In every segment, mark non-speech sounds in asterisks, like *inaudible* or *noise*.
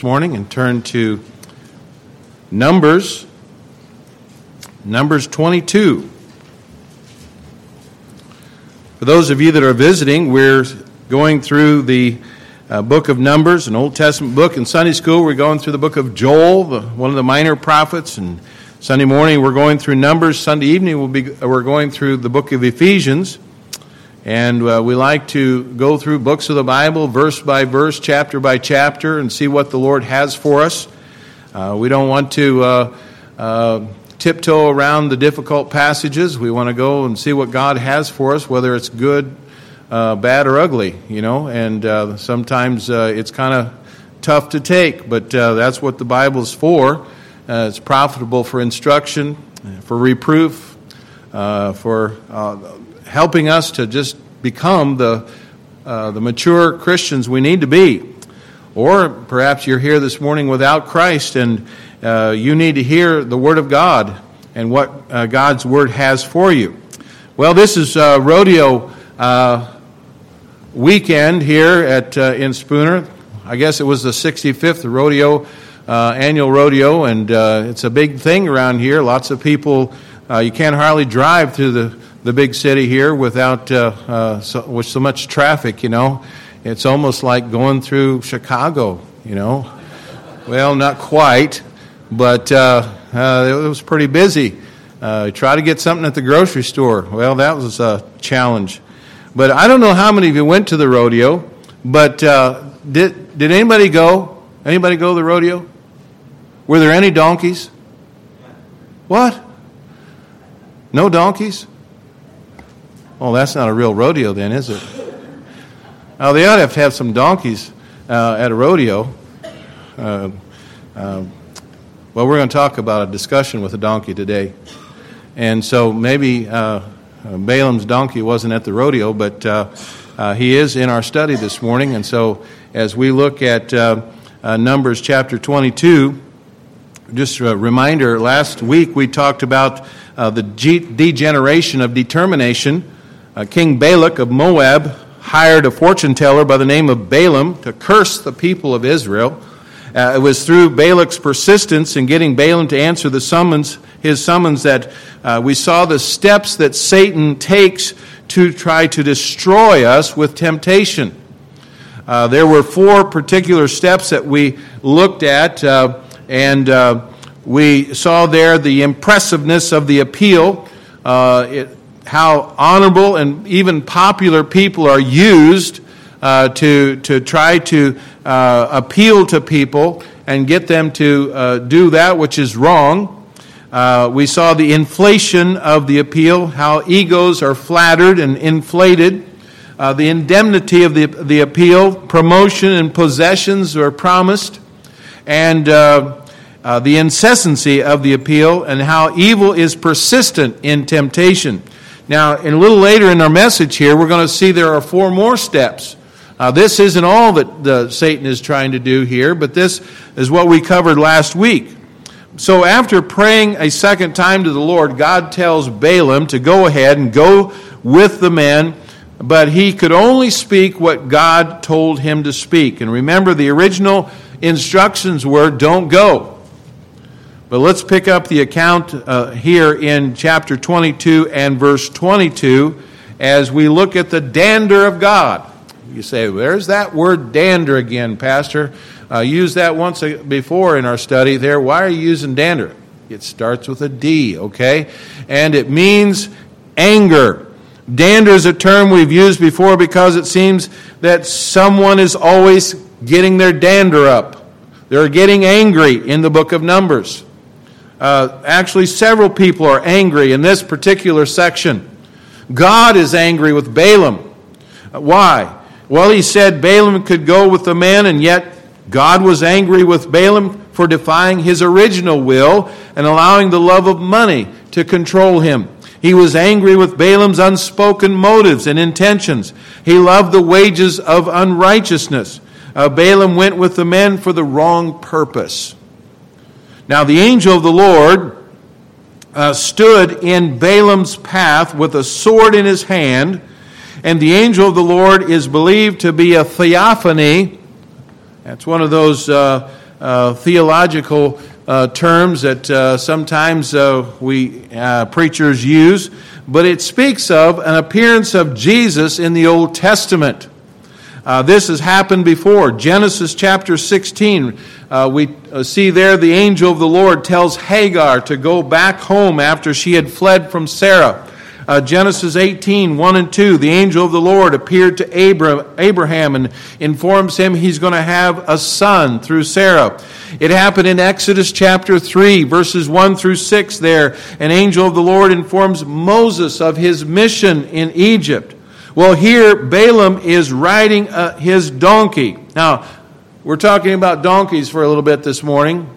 morning and turn to Numbers, Numbers 22. For those of you that are visiting, we're going through the uh, book of Numbers, an Old Testament book. In Sunday school, we're going through the book of Joel, the, one of the minor prophets. And Sunday morning, we're going through Numbers. Sunday evening, we'll be, we're going through the book of Ephesians. And uh, we like to go through books of the Bible, verse by verse, chapter by chapter, and see what the Lord has for us. Uh, we don't want to uh, uh tiptoe around the difficult passages. We want to go and see what God has for us, whether it's good, uh, bad, or ugly, you know. And uh, sometimes it's kind of tough to take, but that's what the Bible's for. it's profitable for instruction, for reproof, for helping us to just become the, uh, the mature Christians we need to be. Or perhaps you're here this morning without Christ and uh, you need to hear the Word of God and what uh, God's Word has for you. Well, this is uh, rodeo uh, weekend here at, uh, in Spooner. I guess it was the 65th rodeo, annual rodeo, and it's a big thing around here. Lots of people, you can't hardly drive through the the big city here without uh, uh, so, with so much traffic, you know. It's almost like going through Chicago, you know. Well, not quite, but uh, uh it was pretty busy. Uh, try to get something at the grocery store. Well, that was a challenge. But I don't know how many of you went to the rodeo, but uh, did, did anybody go? Anybody go to the rodeo? Were there any donkeys? What? No donkeys? Oh, that's not a real rodeo, then, is it? Oh, they ought to have to have some donkeys uh, at a rodeo. Uh, uh, well, we're going to talk about a discussion with a donkey today. And so maybe uh, Balaam's donkey wasn't at the rodeo, but uh, uh, he is in our study this morning. And so as we look at Numbers chapter 22, just a reminder last week we talked about the degeneration of determination uh, King Balak of Moab hired a fortune teller by the name of Balaam to curse the people of Israel. Uh, it was through Balak's persistence in getting Balaam to answer the summons, his summons, that uh, we saw the steps that Satan takes to try to destroy us with temptation. Uh, there were four particular steps that we looked at, uh, and uh, we saw there the impressiveness of the appeal. Uh, it, how honorable and even popular people are used uh, to, to try to uh, appeal to people and get them to uh, do that which is wrong. Uh, we saw the inflation of the appeal, how egos are flattered and inflated. Uh, the indemnity of the, the appeal, promotion and possessions are promised, and uh, the incessancy of the appeal, and how evil is persistent in temptation. Now, in a little later in our message here, we're going to see there are four more steps. Uh, this isn't all that the, Satan is trying to do here, but this is what we covered last week. So, after praying a second time to the Lord, God tells Balaam to go ahead and go with the men, but he could only speak what God told him to speak. And remember, the original instructions were don't go. But let's pick up the account uh, here in chapter 22 and verse 22 as we look at the dander of God. You say, Where's that word dander again, Pastor? Uh, used that once before in our study there. Why are you using dander? It starts with a D, okay? And it means anger. Dander is a term we've used before because it seems that someone is always getting their dander up. They're getting angry in the book of Numbers. Uh, actually, several people are angry in this particular section. God is angry with Balaam. Uh, why? Well, he said Balaam could go with the men, and yet God was angry with Balaam for defying his original will and allowing the love of money to control him. He was angry with Balaam's unspoken motives and intentions. He loved the wages of unrighteousness. Uh, Balaam went with the men for the wrong purpose. Now, the angel of the Lord uh, stood in Balaam's path with a sword in his hand, and the angel of the Lord is believed to be a theophany. That's one of those uh, uh, theological uh, terms that uh, sometimes uh, we preachers use, but it speaks of an appearance of Jesus in the Old Testament. Uh, this has happened before. Genesis chapter 16, uh, we see there the angel of the Lord tells Hagar to go back home after she had fled from Sarah. Uh, Genesis 18, 1 and 2, the angel of the Lord appeared to Abraham and informs him he's going to have a son through Sarah. It happened in Exodus chapter 3, verses 1 through 6 there. An angel of the Lord informs Moses of his mission in Egypt. Well, here Balaam is riding uh, his donkey. Now, we're talking about donkeys for a little bit this morning.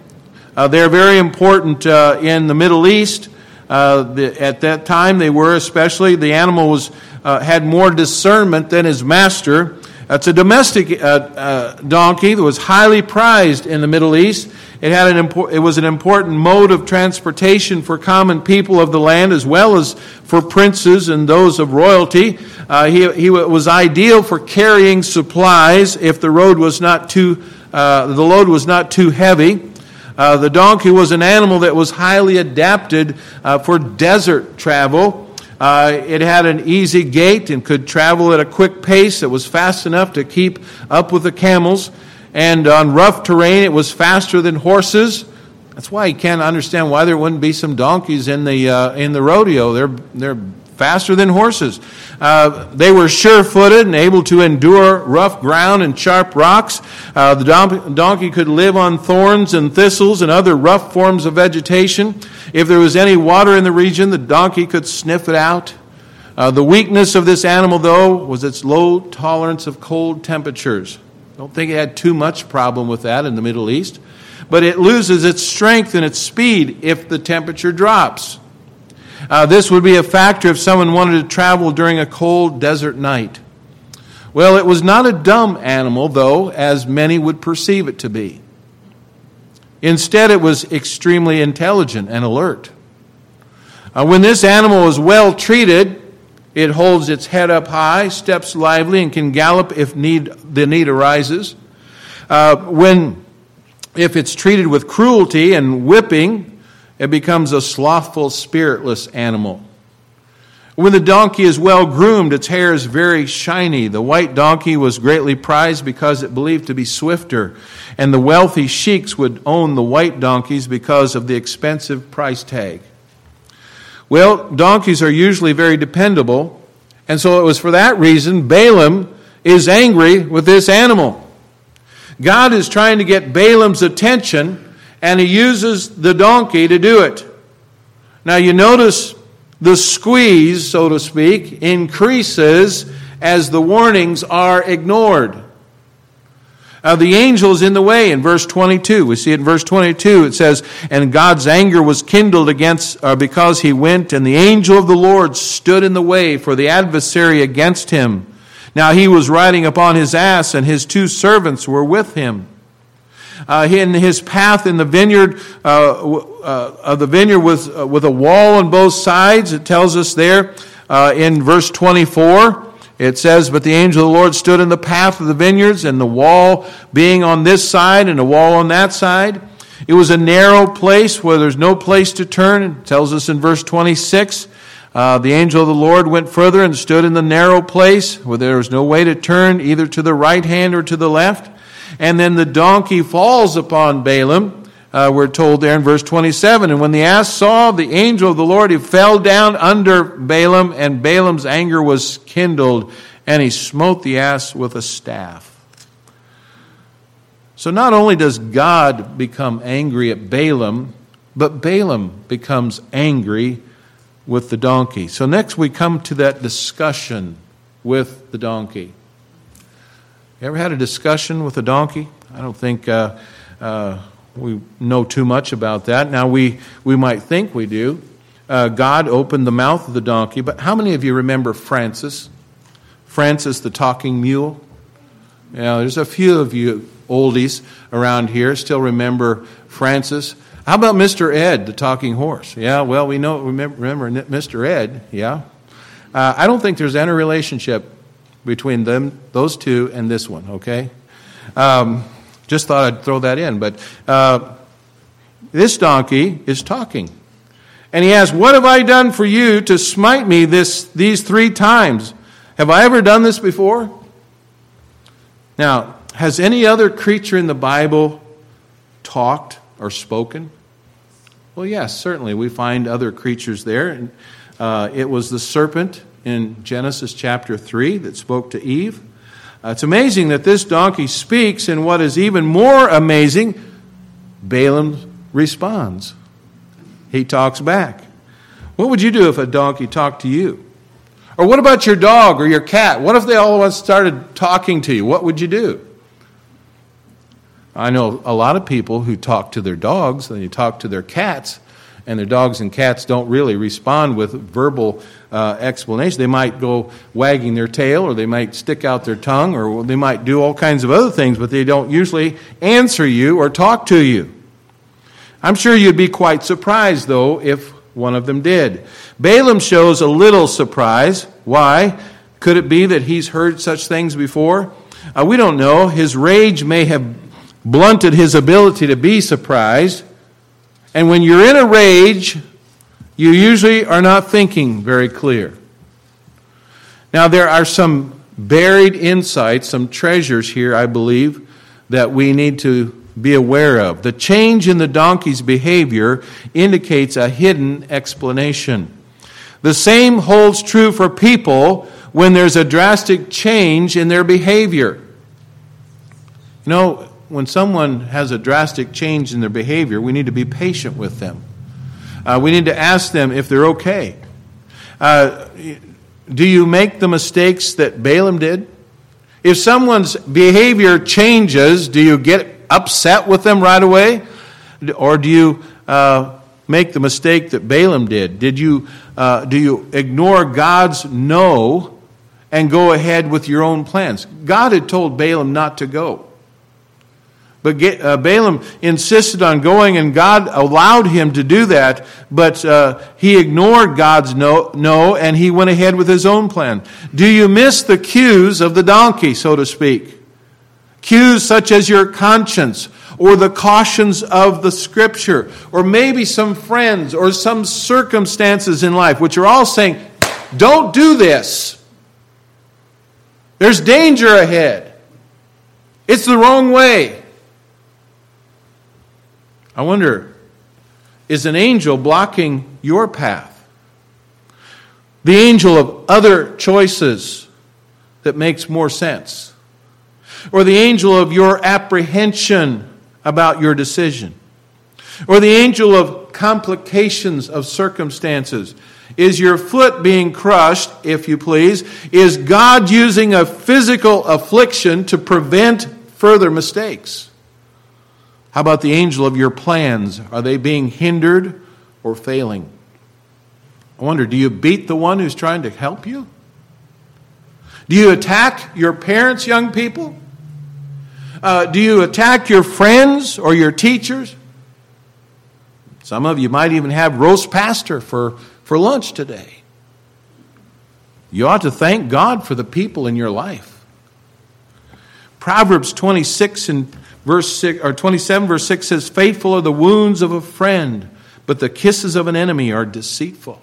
Uh, they're very important uh, in the Middle East. Uh, the, at that time, they were especially the animal was uh, had more discernment than his master. It's a domestic uh, donkey that was highly prized in the Middle East. It had an impor- it was an important mode of transportation for common people of the land as well as for princes and those of royalty. Uh, he, he was ideal for carrying supplies if the road was not too uh, the load was not too heavy. Uh, the donkey was an animal that was highly adapted uh, for desert travel. Uh, it had an easy gait and could travel at a quick pace. It was fast enough to keep up with the camels. And on rough terrain, it was faster than horses. That's why you can't understand why there wouldn't be some donkeys in the, uh, in the rodeo. They're, they're faster than horses. Uh, they were sure footed and able to endure rough ground and sharp rocks. Uh, the don- donkey could live on thorns and thistles and other rough forms of vegetation. If there was any water in the region, the donkey could sniff it out. Uh, the weakness of this animal, though, was its low tolerance of cold temperatures. Don't think it had too much problem with that in the Middle East. But it loses its strength and its speed if the temperature drops. Uh, this would be a factor if someone wanted to travel during a cold desert night. Well, it was not a dumb animal, though, as many would perceive it to be. Instead, it was extremely intelligent and alert. Uh, when this animal is well treated, it holds its head up high, steps lively, and can gallop if need, the need arises. Uh, when, if it's treated with cruelty and whipping, it becomes a slothful, spiritless animal. When the donkey is well groomed, its hair is very shiny. The white donkey was greatly prized because it believed to be swifter, and the wealthy sheiks would own the white donkeys because of the expensive price tag. Well, donkeys are usually very dependable, and so it was for that reason Balaam is angry with this animal. God is trying to get Balaam's attention and he uses the donkey to do it. Now you notice the squeeze, so to speak, increases as the warnings are ignored. Uh, the angel is in the way in verse 22. We see it in verse 22. It says, And God's anger was kindled against, uh, because he went, and the angel of the Lord stood in the way for the adversary against him. Now he was riding upon his ass, and his two servants were with him uh, in his path in the vineyard uh, uh, of the vineyard with, uh, with a wall on both sides. It tells us there uh, in verse 24. It says, But the angel of the Lord stood in the path of the vineyards, and the wall being on this side and a wall on that side. It was a narrow place where there's no place to turn. It tells us in verse 26. Uh, the angel of the Lord went further and stood in the narrow place where there was no way to turn either to the right hand or to the left. And then the donkey falls upon Balaam. Uh, we're told there in verse 27. And when the ass saw the angel of the Lord, he fell down under Balaam, and Balaam's anger was kindled, and he smote the ass with a staff. So not only does God become angry at Balaam, but Balaam becomes angry with the donkey. So next we come to that discussion with the donkey. You ever had a discussion with a donkey? I don't think uh, uh, we know too much about that. Now, we, we might think we do. Uh, God opened the mouth of the donkey, but how many of you remember Francis? Francis the talking mule? Yeah, there's a few of you oldies around here still remember Francis. How about Mr. Ed, the talking horse? Yeah, well, we know remember, remember Mr. Ed. Yeah, uh, I don't think there's any relationship between them, those two, and this one, okay? Um, Just thought I'd throw that in. But uh, this donkey is talking. And he asks, What have I done for you to smite me this, these three times? Have I ever done this before? Now, has any other creature in the Bible talked or spoken? Well, yes, certainly. We find other creatures there. Uh, it was the serpent in Genesis chapter 3 that spoke to Eve. Uh, it's amazing that this donkey speaks, and what is even more amazing, Balaam responds. He talks back. What would you do if a donkey talked to you? Or what about your dog or your cat? What if they all of us started talking to you? What would you do? I know a lot of people who talk to their dogs and they talk to their cats, and their dogs and cats don't really respond with verbal uh, explanation. They might go wagging their tail, or they might stick out their tongue, or they might do all kinds of other things, but they don't usually answer you or talk to you. I'm sure you'd be quite surprised, though, if one of them did. Balaam shows a little surprise. Why? Could it be that he's heard such things before? Uh, we don't know. His rage may have blunted his ability to be surprised. And when you're in a rage, you usually are not thinking very clear. Now, there are some buried insights, some treasures here, I believe, that we need to be aware of. The change in the donkey's behavior indicates a hidden explanation. The same holds true for people when there's a drastic change in their behavior. You know, when someone has a drastic change in their behavior, we need to be patient with them. Uh, we need to ask them if they're okay. Uh, do you make the mistakes that Balaam did? If someone's behavior changes, do you get upset with them right away? Or do you uh, make the mistake that Balaam did? Did you, uh, do you ignore God's no and go ahead with your own plans? God had told Balaam not to go. But uh, Balaam insisted on going, and God allowed him to do that, but uh, he ignored God's no, no, and he went ahead with his own plan. Do you miss the cues of the donkey, so to speak? Cues such as your conscience, or the cautions of the scripture, or maybe some friends, or some circumstances in life, which are all saying, don't do this. There's danger ahead. It's the wrong way. I wonder, is an angel blocking your path? The angel of other choices that makes more sense? Or the angel of your apprehension about your decision? Or the angel of complications of circumstances? Is your foot being crushed, if you please? Is God using a physical affliction to prevent further mistakes? How about the angel of your plans? Are they being hindered or failing? I wonder, do you beat the one who's trying to help you? Do you attack your parents, young people? Uh, do you attack your friends or your teachers? Some of you might even have roast pastor for, for lunch today. You ought to thank God for the people in your life. Proverbs 26 and verse 6 or 27 verse 6 says faithful are the wounds of a friend but the kisses of an enemy are deceitful.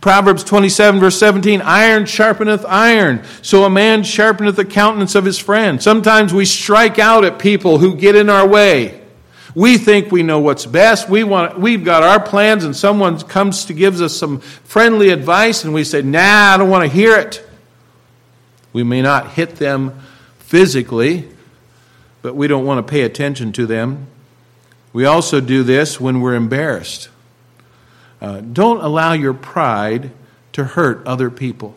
Proverbs 27 verse 17 iron sharpeneth iron so a man sharpeneth the countenance of his friend. Sometimes we strike out at people who get in our way. We think we know what's best. We want we've got our plans and someone comes to gives us some friendly advice and we say nah i don't want to hear it. We may not hit them physically but we don't want to pay attention to them. We also do this when we're embarrassed. Uh, don't allow your pride to hurt other people.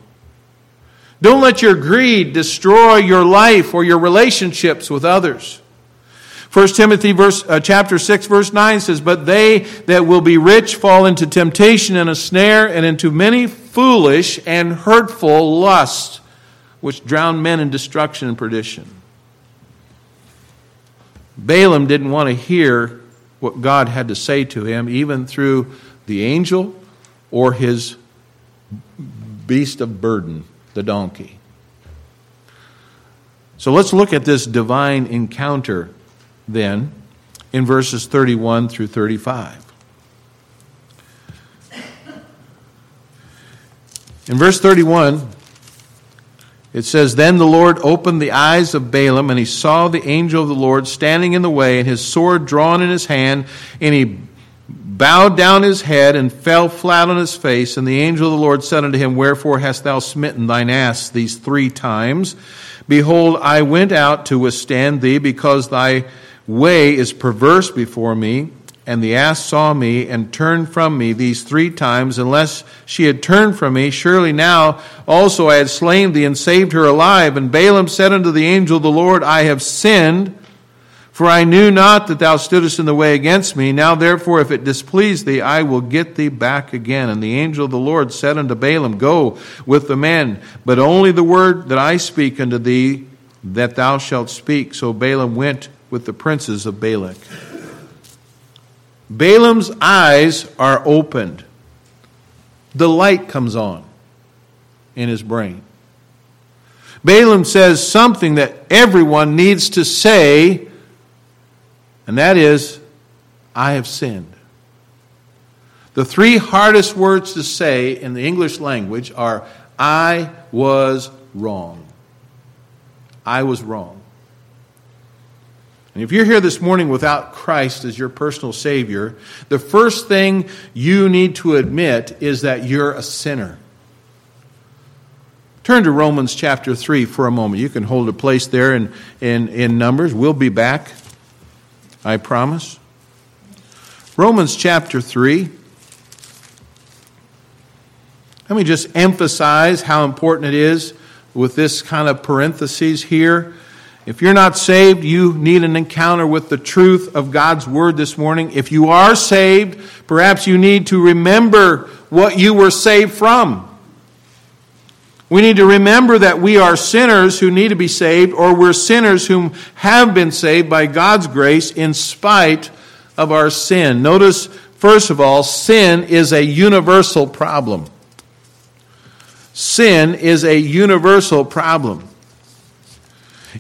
Don't let your greed destroy your life or your relationships with others. 1 Timothy verse, uh, chapter 6 verse 9 says, But they that will be rich fall into temptation and a snare and into many foolish and hurtful lusts, which drown men in destruction and perdition. Balaam didn't want to hear what God had to say to him, even through the angel or his beast of burden, the donkey. So let's look at this divine encounter then in verses 31 through 35. In verse 31, it says, Then the Lord opened the eyes of Balaam, and he saw the angel of the Lord standing in the way, and his sword drawn in his hand, and he bowed down his head and fell flat on his face. And the angel of the Lord said unto him, Wherefore hast thou smitten thine ass these three times? Behold, I went out to withstand thee, because thy way is perverse before me. And the ass saw me and turned from me these three times. Unless she had turned from me, surely now also I had slain thee and saved her alive. And Balaam said unto the angel of the Lord, I have sinned, for I knew not that thou stoodest in the way against me. Now therefore, if it displease thee, I will get thee back again. And the angel of the Lord said unto Balaam, Go with the men, but only the word that I speak unto thee, that thou shalt speak. So Balaam went with the princes of Balak. Balaam's eyes are opened. The light comes on in his brain. Balaam says something that everyone needs to say, and that is, I have sinned. The three hardest words to say in the English language are, I was wrong. I was wrong. And if you're here this morning without Christ as your personal Savior, the first thing you need to admit is that you're a sinner. Turn to Romans chapter 3 for a moment. You can hold a place there in, in, in Numbers. We'll be back, I promise. Romans chapter 3. Let me just emphasize how important it is with this kind of parentheses here if you're not saved, you need an encounter with the truth of God's Word this morning. If you are saved, perhaps you need to remember what you were saved from. We need to remember that we are sinners who need to be saved, or we're sinners whom have been saved by God's grace in spite of our sin. Notice, first of all, sin is a universal problem. Sin is a universal problem.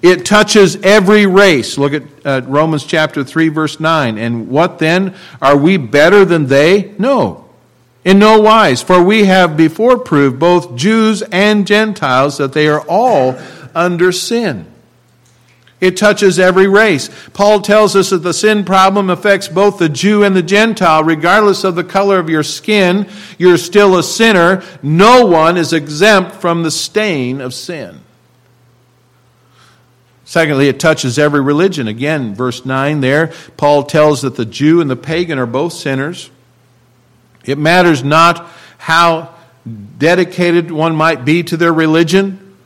It touches every race. Look at uh, Romans chapter 3, verse 9. And what then? Are we better than they? No. In no wise. For we have before proved, both Jews and Gentiles, that they are all under sin. It touches every race. Paul tells us that the sin problem affects both the Jew and the Gentile. Regardless of the color of your skin, you're still a sinner. No one is exempt from the stain of sin. Secondly, it touches every religion. Again, verse 9 there, Paul tells that the Jew and the pagan are both sinners. It matters not how dedicated one might be to their religion,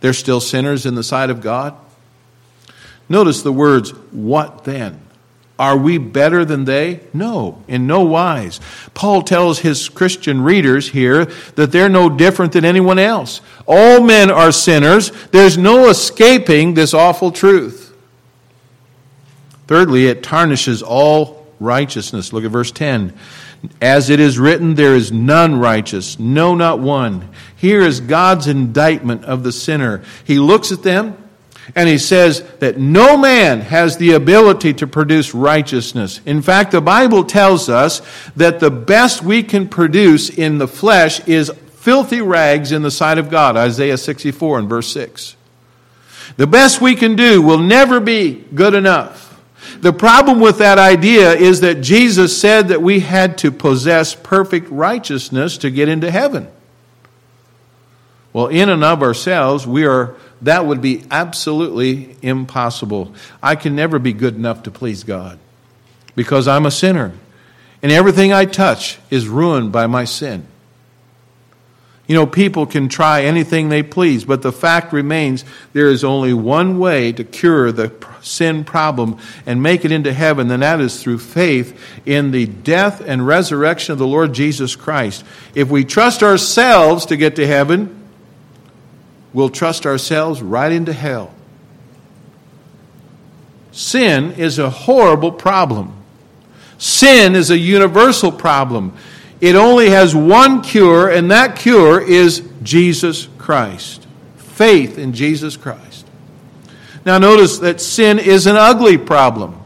they're still sinners in the sight of God. Notice the words, what then? Are we better than they? No, in no wise. Paul tells his Christian readers here that they're no different than anyone else. All men are sinners. There's no escaping this awful truth. Thirdly, it tarnishes all righteousness. Look at verse 10. As it is written, there is none righteous, no, not one. Here is God's indictment of the sinner. He looks at them and he says that no man has the ability to produce righteousness. In fact, the Bible tells us that the best we can produce in the flesh is filthy rags in the sight of God. Isaiah 64 and verse 6. The best we can do will never be good enough. The problem with that idea is that Jesus said that we had to possess perfect righteousness to get into heaven. Well, in and of ourselves, we are that would be absolutely impossible. I can never be good enough to please God because I'm a sinner. And everything I touch is ruined by my sin. You know, people can try anything they please, but the fact remains there is only one way to cure the sin problem and make it into heaven, and that is through faith in the death and resurrection of the Lord Jesus Christ. If we trust ourselves to get to heaven, we'll trust ourselves right into hell. Sin is a horrible problem. Sin is a universal problem. It only has one cure, and that cure is Jesus Christ. Faith in Jesus Christ. Now, notice that sin is an ugly problem.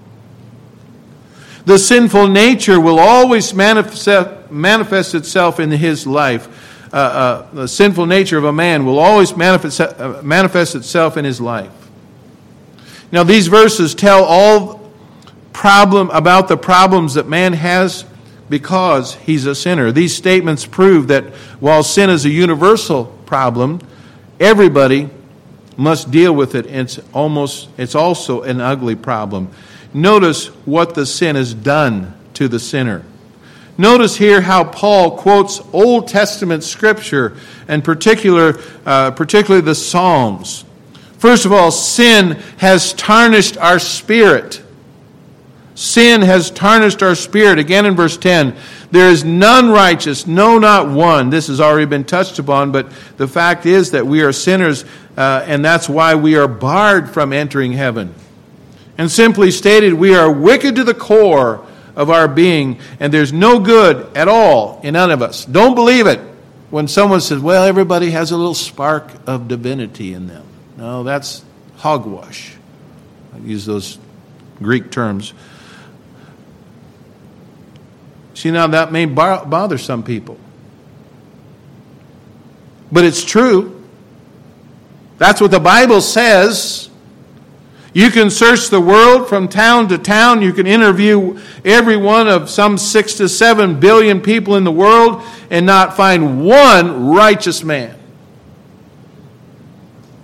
The sinful nature will always manifest, manifest itself in his life. Uh, uh, the sinful nature of a man will always manifest, uh, manifest itself in his life. Now, these verses tell all problem about the problems that man has because he's a sinner. These statements prove that while sin is a universal problem, everybody must deal with it. It's almost it's also an ugly problem. Notice what the sin has done to the sinner. Notice here how Paul quotes Old Testament scripture, and particular, uh, particularly the Psalms. First of all, sin has tarnished our spirit. Sin has tarnished our spirit. Again in verse 10, there is none righteous, no, not one. This has already been touched upon, but the fact is that we are sinners, uh, and that's why we are barred from entering heaven. And simply stated, we are wicked to the core of our being, and there's no good at all in none of us. Don't believe it when someone says, well, everybody has a little spark of divinity in them. No, that's hogwash. I use those Greek terms. See, now that may bother some people. But it's true. That's what the Bible says. You can search the world from town to town. You can interview every one of some six to seven billion people in the world and not find one righteous man.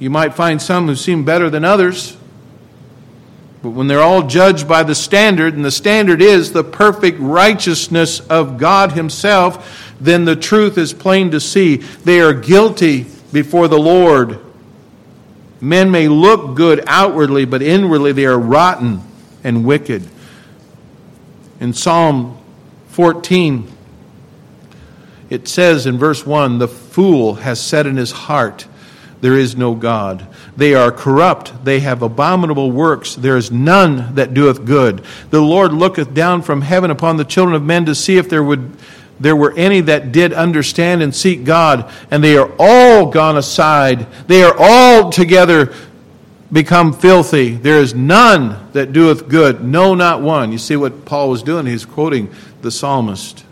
You might find some who seem better than others. But when they're all judged by the standard, and the standard is the perfect righteousness of God Himself, then the truth is plain to see. They are guilty before the Lord. Men may look good outwardly, but inwardly they are rotten and wicked. In Psalm 14, it says in verse 1 The fool has said in his heart, There is no God. They are corrupt. They have abominable works. There is none that doeth good. The Lord looketh down from heaven upon the children of men to see if there would there were any that did understand and seek God, and they are all gone aside. They are all together become filthy. There is none that doeth good, no, not one. You see what Paul was doing? He's quoting the psalmist.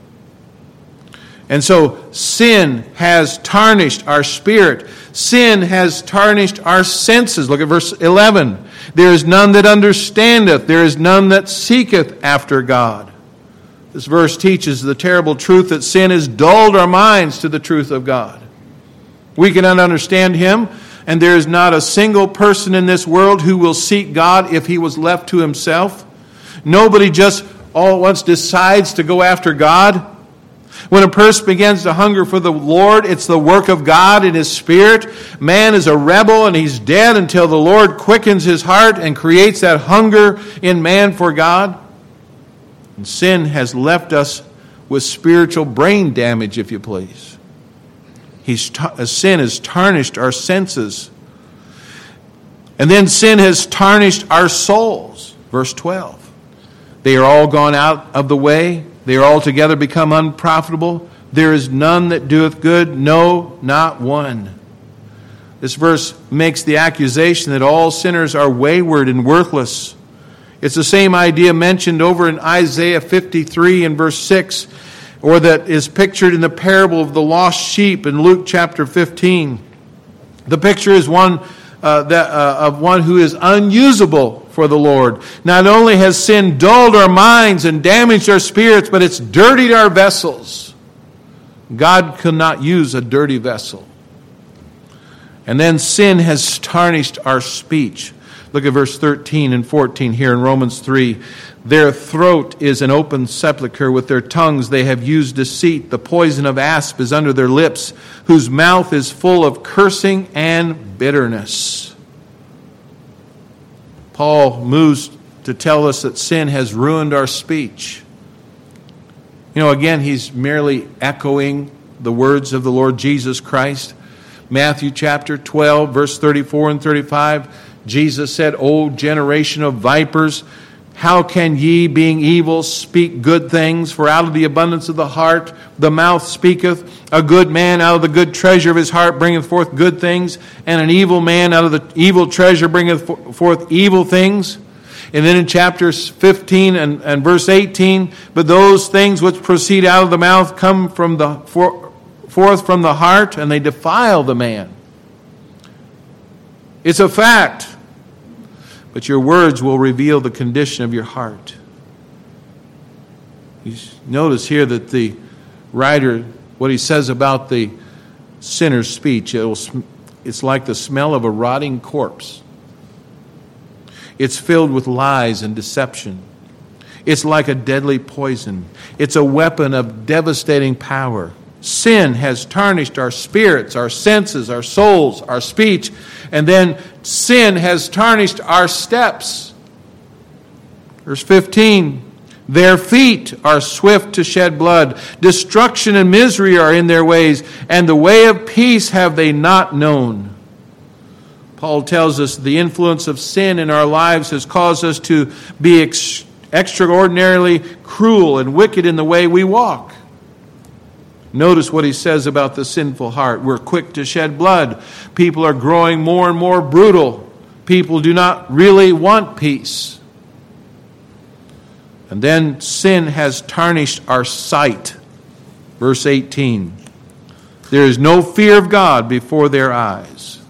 And so sin has tarnished our spirit. Sin has tarnished our senses. Look at verse 11. There is none that understandeth, there is none that seeketh after God. This verse teaches the terrible truth that sin has dulled our minds to the truth of God. We cannot understand Him, and there is not a single person in this world who will seek God if he was left to himself. Nobody just all at once decides to go after God. When a person begins to hunger for the Lord, it's the work of God in his spirit. Man is a rebel and he's dead until the Lord quickens his heart and creates that hunger in man for God. And sin has left us with spiritual brain damage, if you please. He's t- uh, sin has tarnished our senses. And then sin has tarnished our souls. Verse 12. They are all gone out of the way. They are altogether become unprofitable. There is none that doeth good, no, not one. This verse makes the accusation that all sinners are wayward and worthless. It's the same idea mentioned over in Isaiah 53 and verse 6, or that is pictured in the parable of the lost sheep in Luke chapter 15. The picture is one uh, that, uh, of one who is unusable for the Lord. Not only has sin dulled our minds and damaged our spirits, but it's dirtied our vessels. God cannot use a dirty vessel. And then sin has tarnished our speech. Look at verse 13 and 14 here in Romans 3. Their throat is an open sepulchre. With their tongues they have used deceit. The poison of asp is under their lips, whose mouth is full of cursing and bitterness. Paul moves to tell us that sin has ruined our speech. You know, again, he's merely echoing the words of the Lord Jesus Christ. Matthew chapter 12, verse 34 and 35, Jesus said, O generation of vipers, how can ye, being evil, speak good things? For out of the abundance of the heart the mouth speaketh. A good man out of the good treasure of his heart bringeth forth good things, and an evil man out of the evil treasure bringeth forth evil things. And then in chapters 15 and, and verse 18, but those things which proceed out of the mouth come from the, for, forth from the heart, and they defile the man. It's a fact, but your words will reveal the condition of your heart. You notice here that the writer, what he says about the sinner's speech, it's like the smell of a rotting corpse. It's filled with lies and deception. It's like a deadly poison. It's a weapon of devastating power. Sin has tarnished our spirits, our senses, our souls, our speech, and then sin has tarnished our steps. Verse 15 Their feet are swift to shed blood, destruction and misery are in their ways, and the way of peace have they not known. Paul tells us the influence of sin in our lives has caused us to be ex- extraordinarily cruel and wicked in the way we walk. Notice what he says about the sinful heart. We're quick to shed blood. People are growing more and more brutal. People do not really want peace. And then sin has tarnished our sight. Verse 18 There is no fear of God before their eyes.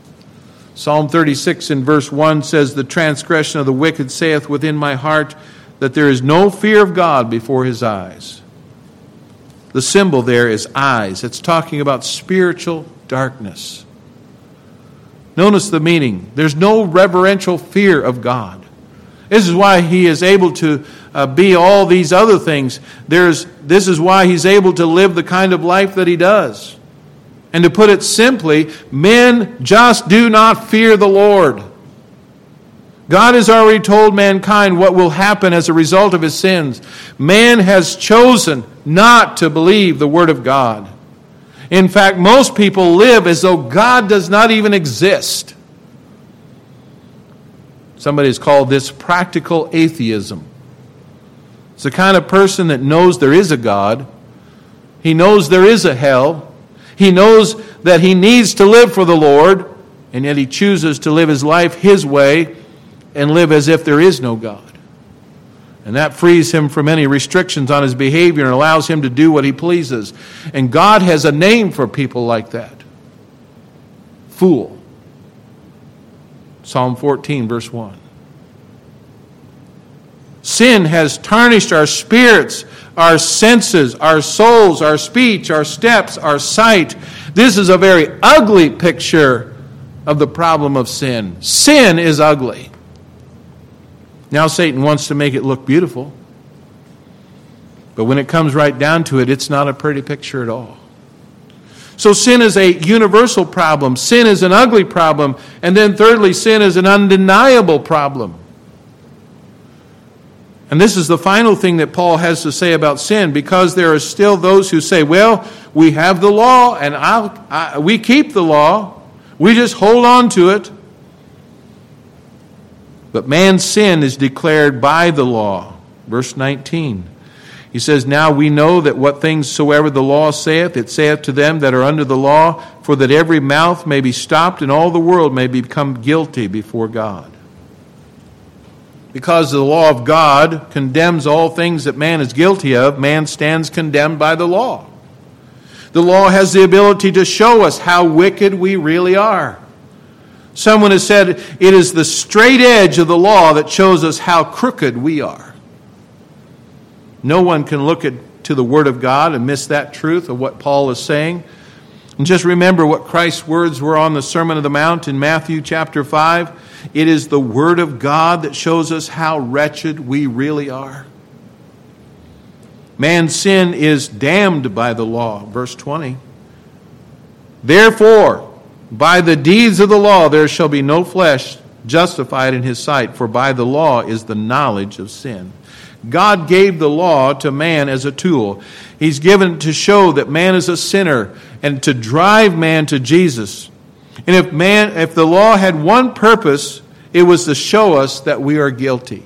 Psalm 36 in verse 1 says, The transgression of the wicked saith within my heart that there is no fear of God before his eyes. The symbol there is eyes. It's talking about spiritual darkness. Notice the meaning. There's no reverential fear of God. This is why he is able to uh, be all these other things. There's, this is why he's able to live the kind of life that he does. And to put it simply, men just do not fear the Lord. God has already told mankind what will happen as a result of his sins. Man has chosen not to believe the Word of God. In fact, most people live as though God does not even exist. Somebody has called this practical atheism. It's the kind of person that knows there is a God, he knows there is a hell, he knows that he needs to live for the Lord, and yet he chooses to live his life his way and live as if there is no God. And that frees him from any restrictions on his behavior and allows him to do what he pleases. And God has a name for people like that fool. Psalm 14, verse 1. Sin has tarnished our spirits, our senses, our souls, our speech, our steps, our sight. This is a very ugly picture of the problem of sin. Sin is ugly. Now, Satan wants to make it look beautiful. But when it comes right down to it, it's not a pretty picture at all. So, sin is a universal problem. Sin is an ugly problem. And then, thirdly, sin is an undeniable problem. And this is the final thing that Paul has to say about sin because there are still those who say, well, we have the law and I, we keep the law. We just hold on to it. But man's sin is declared by the law. Verse 19. He says, Now we know that what things soever the law saith, it saith to them that are under the law, for that every mouth may be stopped and all the world may become guilty before God. Because the law of God condemns all things that man is guilty of, man stands condemned by the law. The law has the ability to show us how wicked we really are. Someone has said it is the straight edge of the law that shows us how crooked we are. No one can look at, to the Word of God and miss that truth of what Paul is saying. And just remember what Christ's words were on the Sermon of the Mount in Matthew chapter 5. It is the Word of God that shows us how wretched we really are. Man's sin is damned by the law, verse 20. Therefore, by the deeds of the law there shall be no flesh justified in his sight, for by the law is the knowledge of sin. God gave the law to man as a tool. He's given to show that man is a sinner and to drive man to Jesus. And if man if the law had one purpose, it was to show us that we are guilty.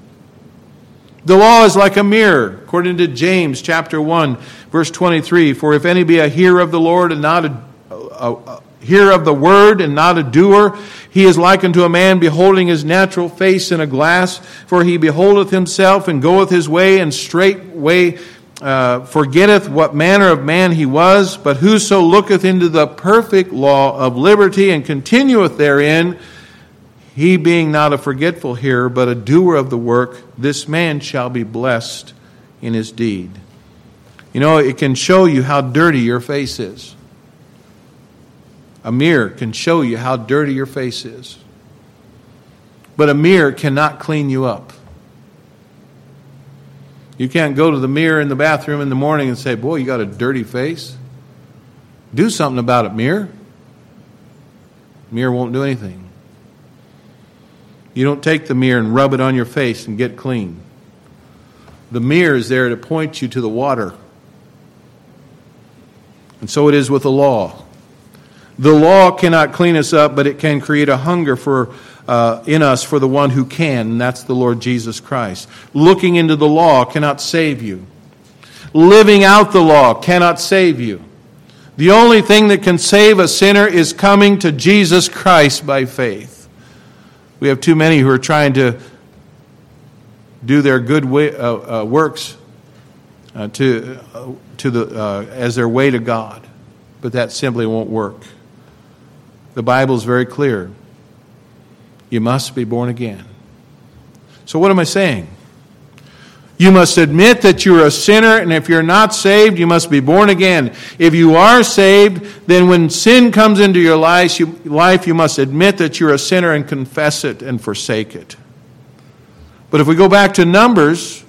The law is like a mirror, according to James chapter 1, verse 23. For if any be a hearer of the Lord and not a, a, a hearer of the word and not a doer. He is like unto a man beholding his natural face in a glass, for he beholdeth himself and goeth his way, and straightway uh, forgetteth what manner of man he was. But whoso looketh into the perfect law of liberty and continueth therein, he being not a forgetful hearer, but a doer of the work, this man shall be blessed in his deed. You know, it can show you how dirty your face is. A mirror can show you how dirty your face is. But a mirror cannot clean you up. You can't go to the mirror in the bathroom in the morning and say, Boy, you got a dirty face. Do something about it, mirror. Mirror won't do anything. You don't take the mirror and rub it on your face and get clean. The mirror is there to point you to the water. And so it is with the law. The law cannot clean us up, but it can create a hunger for, uh, in us for the one who can, and that's the Lord Jesus Christ. Looking into the law cannot save you. Living out the law cannot save you. The only thing that can save a sinner is coming to Jesus Christ by faith. We have too many who are trying to do their good way, uh, uh, works uh, to, uh, to the, uh, as their way to God, but that simply won't work. The Bible is very clear. You must be born again. So, what am I saying? You must admit that you're a sinner, and if you're not saved, you must be born again. If you are saved, then when sin comes into your life, you, must admit that you're a sinner and confess it and forsake it. But if we go back to Numbers,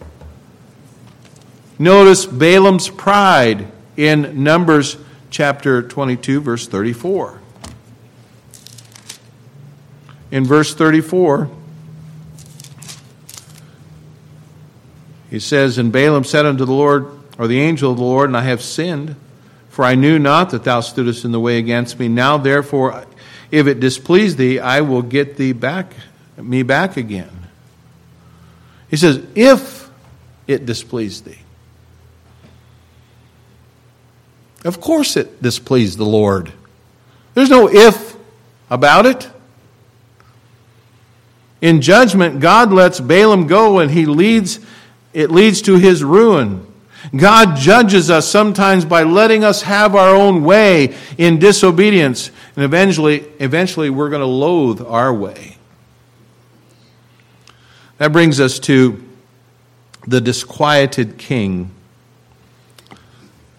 notice Balaam's pride in Numbers chapter 22, verse 34. In verse 34, He says, And Balaam said unto the Lord, or the angel of the Lord, And I have sinned, for I knew not that thou stoodest in the way against me. Now therefore, if it displease thee, I will get thee back, me back again. He says, If it displeased thee. Of course it displeased the Lord. There's no if about it. In judgment, God lets Balaam go and he leads it leads to his ruin. God judges us sometimes by letting us have our own way in disobedience, and eventually, eventually we're going to loathe our way. That brings us to the disquieted king.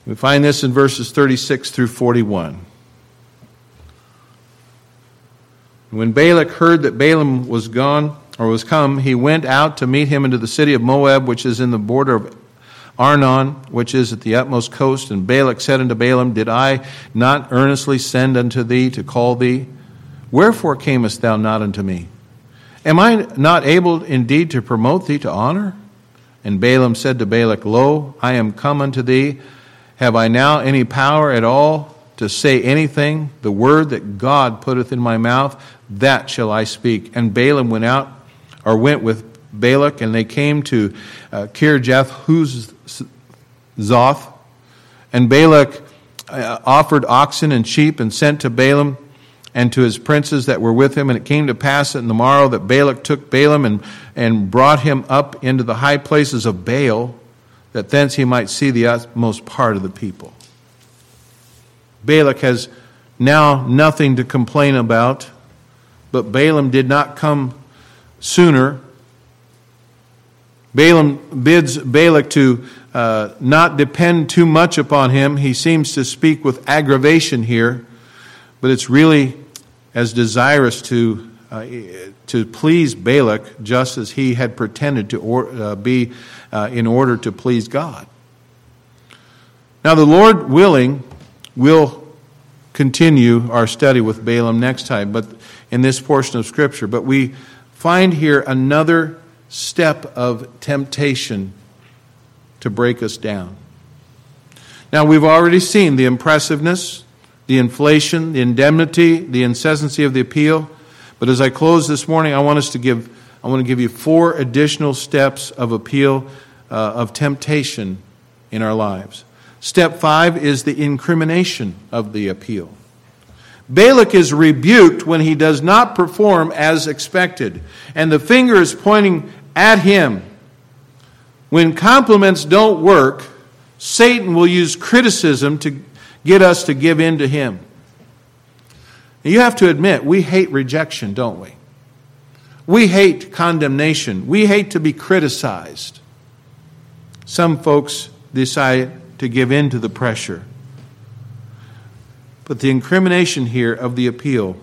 We find this in verses 36 through 41. When Balak heard that Balaam was gone, or was come, he went out to meet him into the city of Moab, which is in the border of Arnon, which is at the utmost coast. And Balak said unto Balaam, Did I not earnestly send unto thee to call thee? Wherefore camest thou not unto me? Am I not able indeed to promote thee to honor? And Balaam said to Balak, Lo, I am come unto thee. Have I now any power at all to say anything? The word that God putteth in my mouth, that shall I speak. And Balaam went out or went with Balak, and they came to uh, Kirjath Huzoth. And Balak uh, offered oxen and sheep and sent to Balaam and to his princes that were with him. And it came to pass in the morrow that Balak took Balaam and, and brought him up into the high places of Baal, that thence he might see the utmost part of the people. Balak has now nothing to complain about, but Balaam did not come sooner. Balaam bids Balak to uh, not depend too much upon him. He seems to speak with aggravation here, but it's really as desirous to, uh, to please Balak just as he had pretended to or, uh, be uh, in order to please God. Now, the Lord willing, we'll continue our study with Balaam next time, but in this portion of Scripture. But we find here another step of temptation to break us down. Now, we've already seen the impressiveness, the inflation, the indemnity, the incessancy of the appeal. But as I close this morning, I want us to give, I want to give you four additional steps of appeal, uh, of temptation in our lives. Step five is the incrimination of the appeal. Balak is rebuked when he does not perform as expected, and the finger is pointing at him. When compliments don't work, Satan will use criticism to get us to give in to him. You have to admit, we hate rejection, don't we? We hate condemnation. We hate to be criticized. Some folks decide to give in to the pressure. But the incrimination here of the appeal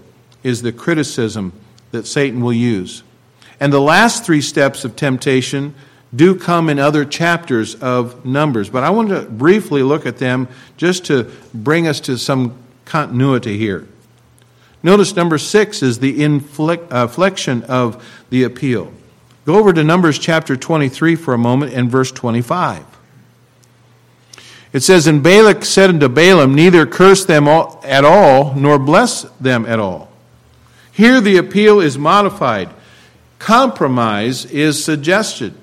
is the criticism that Satan will use. And the last three steps of temptation do come in other chapters of Numbers. But I want to briefly look at them just to bring us to some continuity here. Notice number six is the inflection of the appeal. Go over to Numbers chapter 23 for a moment and verse 25. It says, And Balak said unto Balaam, Neither curse them at all, nor bless them at all. Here the appeal is modified. Compromise is suggested.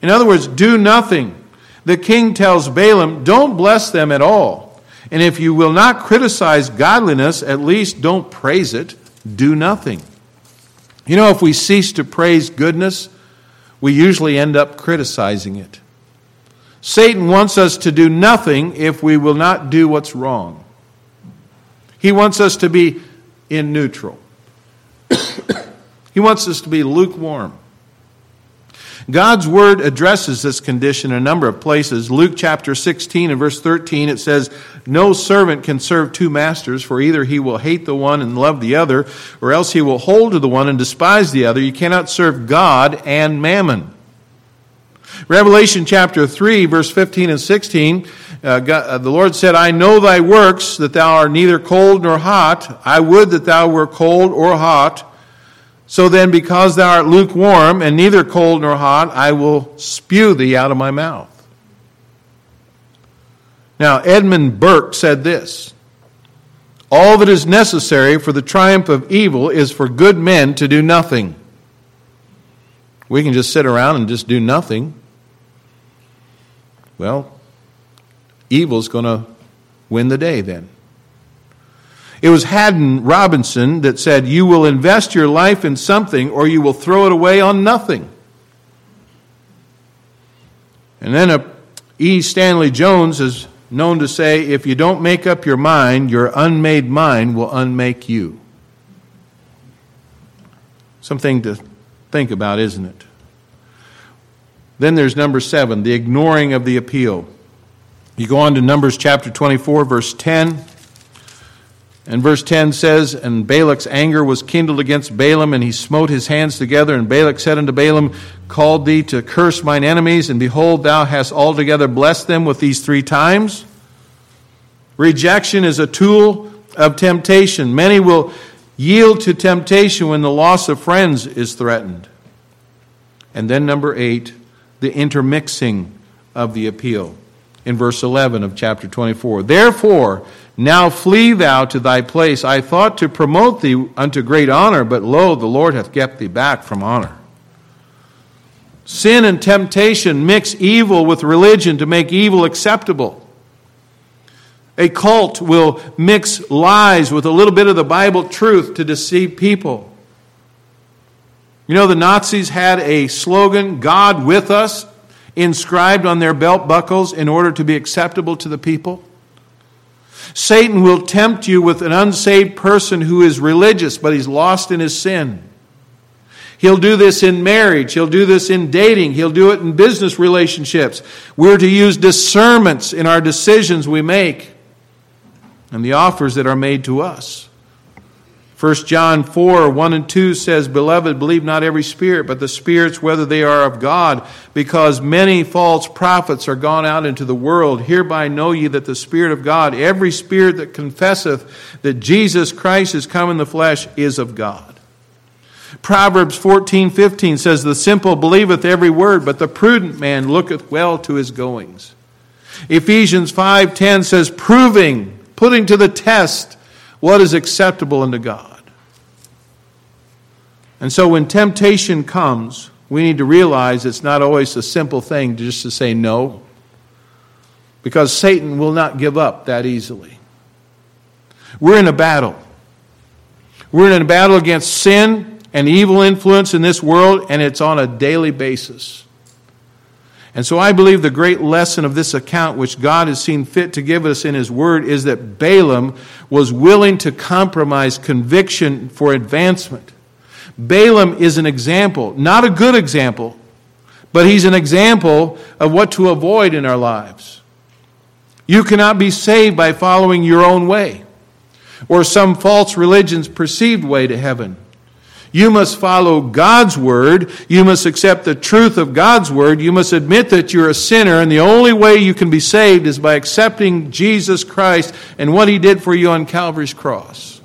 In other words, do nothing. The king tells Balaam, Don't bless them at all. And if you will not criticize godliness, at least don't praise it. Do nothing. You know, if we cease to praise goodness, we usually end up criticizing it. Satan wants us to do nothing if we will not do what's wrong. He wants us to be in neutral. *coughs* he wants us to be lukewarm. God's word addresses this condition in a number of places. Luke chapter 16 and verse 13, it says, No servant can serve two masters, for either he will hate the one and love the other, or else he will hold to the one and despise the other. You cannot serve God and mammon. Revelation chapter 3, verse 15 and 16, uh, God, uh, the Lord said, I know thy works, that thou art neither cold nor hot. I would that thou were cold or hot. So then, because thou art lukewarm and neither cold nor hot, I will spew thee out of my mouth. Now, Edmund Burke said this All that is necessary for the triumph of evil is for good men to do nothing. We can just sit around and just do nothing well, evil's going to win the day then. It was Haddon Robinson that said, You will invest your life in something or you will throw it away on nothing. And then a E. Stanley Jones is known to say, If you don't make up your mind, your unmade mind will unmake you. Something to think about, isn't it? Then there's number seven, the ignoring of the appeal. You go on to Numbers chapter 24, verse 10. And verse 10 says, And Balak's anger was kindled against Balaam, and he smote his hands together. And Balak said unto Balaam, Called thee to curse mine enemies, and behold, thou hast altogether blessed them with these three times. Rejection is a tool of temptation. Many will yield to temptation when the loss of friends is threatened. And then, number eight, the intermixing of the appeal in verse 11 of chapter 24. Therefore, now flee thou to thy place. I thought to promote thee unto great honor, but lo, the Lord hath kept thee back from honor. Sin and temptation mix evil with religion to make evil acceptable. A cult will mix lies with a little bit of the Bible truth to deceive people. You know, the Nazis had a slogan, God with us, inscribed on their belt buckles in order to be acceptable to the people. Satan will tempt you with an unsaved person who is religious, but he's lost in his sin. He'll do this in marriage. He'll do this in dating. He'll do it in business relationships. We're to use discernments in our decisions we make and the offers that are made to us. 1 John 4 1 and 2 says, Beloved, believe not every spirit, but the spirits, whether they are of God, because many false prophets are gone out into the world. Hereby know ye that the Spirit of God, every spirit that confesseth that Jesus Christ is come in the flesh, is of God. Proverbs 14 15 says, The simple believeth every word, but the prudent man looketh well to his goings. Ephesians 5 10 says, Proving, putting to the test, what is acceptable unto God. And so when temptation comes, we need to realize it's not always a simple thing just to say no, because Satan will not give up that easily. We're in a battle. We're in a battle against sin and evil influence in this world, and it's on a daily basis. And so I believe the great lesson of this account, which God has seen fit to give us in His Word, is that Balaam was willing to compromise conviction for advancement. Balaam is an example, not a good example, but he's an example of what to avoid in our lives. You cannot be saved by following your own way or some false religion's perceived way to heaven. You must follow God's word. You must accept the truth of God's word. You must admit that you're a sinner, and the only way you can be saved is by accepting Jesus Christ and what he did for you on Calvary's cross.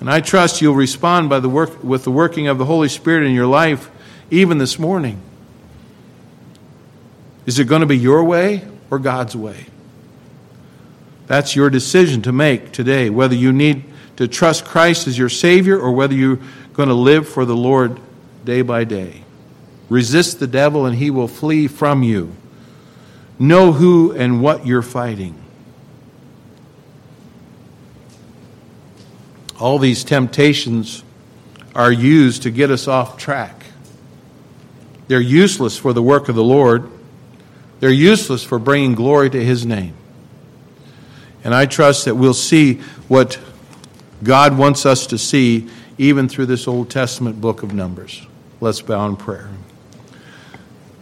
And I trust you'll respond by the work, with the working of the Holy Spirit in your life even this morning. Is it going to be your way or God's way? That's your decision to make today, whether you need to trust Christ as your Savior or whether you're going to live for the Lord day by day. Resist the devil and he will flee from you. Know who and what you're fighting. All these temptations are used to get us off track. They're useless for the work of the Lord. They're useless for bringing glory to His name. And I trust that we'll see what God wants us to see even through this Old Testament book of Numbers. Let's bow in prayer.